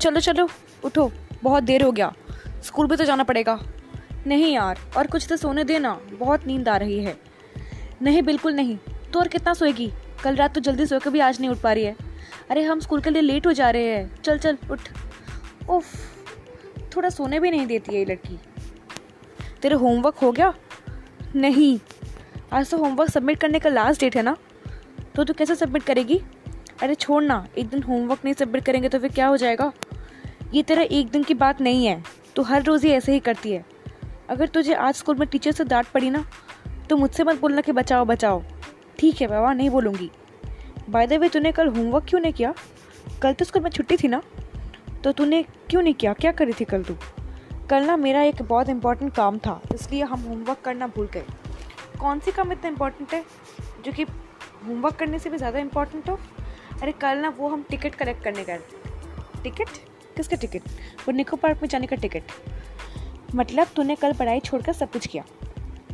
चलो चलो, उठो, बहुत देर हो गया। स्कूल भी तो जाना पड़ेगा। नहीं यार, और कुछ तो सोने देना, बहुत नींद आ रही है। नहीं, बिल्कुल नहीं तो और कितना सोएगी? कल रात तो जल्दी सो के भी आज नहीं उठ पा रही है। अरे, हम स्कूल के लिए लेट हो जा रहे हैं। चल चल, उठ। उफ, थोड़ा सोने भी नहीं देती है ये लड़की। तेरे होमवर्क हो गया? नहीं, आज तो होमवर्क सबमिट करने का लास्ट डेट है ना? तो तू कैसे सबमिट करेगी? अरे छोड़ ना, एक दिन होमवर्क नहीं सबमिट करेंगे तो फिर क्या हो जाएगा? ये तेरा एक दिन की बात नहीं है तो हर रोज़ ही ऐसे ही करती है। अगर तुझे आज स्कूल में टीचर से डांट पड़ी ना तो मुझसे मत बोलना कि बचाओ बचाओ। ठीक है बाबा, नहीं बोलूँगी। बाय द वे तूने कल होमवर्क क्यों नहीं किया? कल तो स्कूल में छुट्टी थी ना तो तूने क्यों नहीं किया? क्या करी थी कल तू? कल ना मेरा एक बहुत इंपॉर्टेंट काम था, इसलिए हम होमवर्क करना भूल गए। कौन सी काम इतना इम्पोर्टेंट है, जो कि होमवर्क करने से भी ज़्यादा इम्पोर्टेंट हो? अरे, कल ना वो हम टिकट कलेक्ट करने गए टिकट? किसका टिकट? वो निको पार्क में जाने का टिकट। मतलब तूने कल पढ़ाई छोड़कर सब कुछ किया।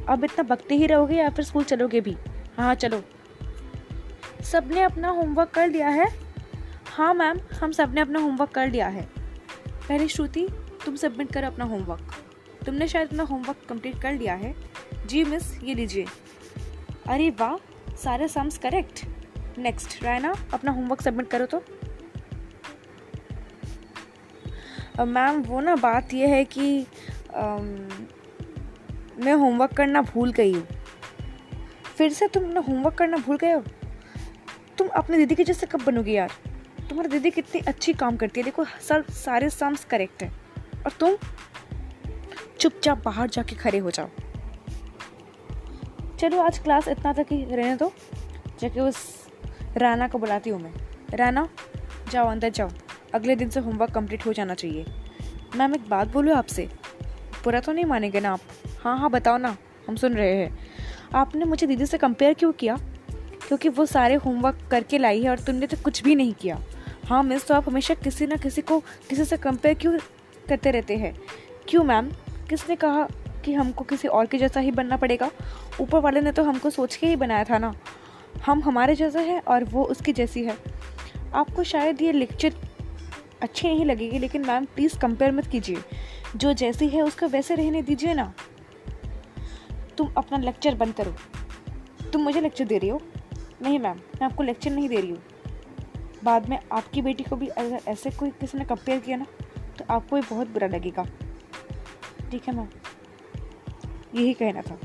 अब इतना बकते ही रहोगे या फिर स्कूल चलोगे भी? हाँ चलो। सबने अपना होमवर्क कर लिया है? हाँ मैम हम सबने अपना होमवर्क कर लिया है। पहले श्रुति, तुम सबमिट करो अपना होमवर्क तुमने शायद अपना होमवर्क कंप्लीट कर लिया है। जी मिस ये लीजिए। अरे, वाह, सारे सम्स करेक्ट नेक्स्ट रायना अपना होमवर्क सबमिट करो तो। मैम वो ना बात ये है कि um, मैं होमवर्क करना भूल गई हूँ। फिर से तुम अपना होमवर्क करना भूल गए हो? तुम अपनी दीदी के जैसे कब बनोगी यार? तुम्हारी दीदी कितनी अच्छी काम करती है। देखो सर सारे सम्स करेक्ट हैं। और तुम चुपचाप बाहर जाके खड़े हो जाओ। चलो आज क्लास इतना तक ही रहने दो। जाके उस राना को बुलाती हूँ मैं। राना जाओ, अंदर जाओ। अगले दिन से होमवर्क कंप्लीट हो जाना चाहिए। मैम, एक बात बोलूँ आपसे? बुरा तो नहीं मानेंगे ना आप? हाँ हाँ बताओ ना। हम सुन रहे हैं। आपने मुझे दीदी से कंपेयर क्यों किया? क्योंकि वो सारे होमवर्क करके लाई है और तुमने तो कुछ भी नहीं किया। हाँ मिस तो आप हमेशा किसी ना किसी को किसी से कंपेयर क्यों करते रहते हैं? क्यों, मैम? किसने कहा कि हमको किसी और के जैसा ही बनना पड़ेगा? ऊपर वाले ने तो हमको सोच के ही बनाया था ना। हम हमारे जैसा है और वो उसकी जैसी है। आपको शायद ये लेक्चर अच्छी नहीं लगेगी, लेकिन मैम प्लीज़ कंपेयर मत कीजिए। जो जैसी है, उसको वैसे रहने दीजिए ना। तुम अपना लेक्चर बंद करो। तुम मुझे लेक्चर दे रही हो? नहीं मैम, मैं आपको लेक्चर नहीं दे रही हूँ। बाद में आपकी बेटी को भी अगर ऐसे कोई किसी ने कंपेयर किया ना तो आपको भी बहुत बुरा लगेगा। ठीक है मैम। यही कहना था।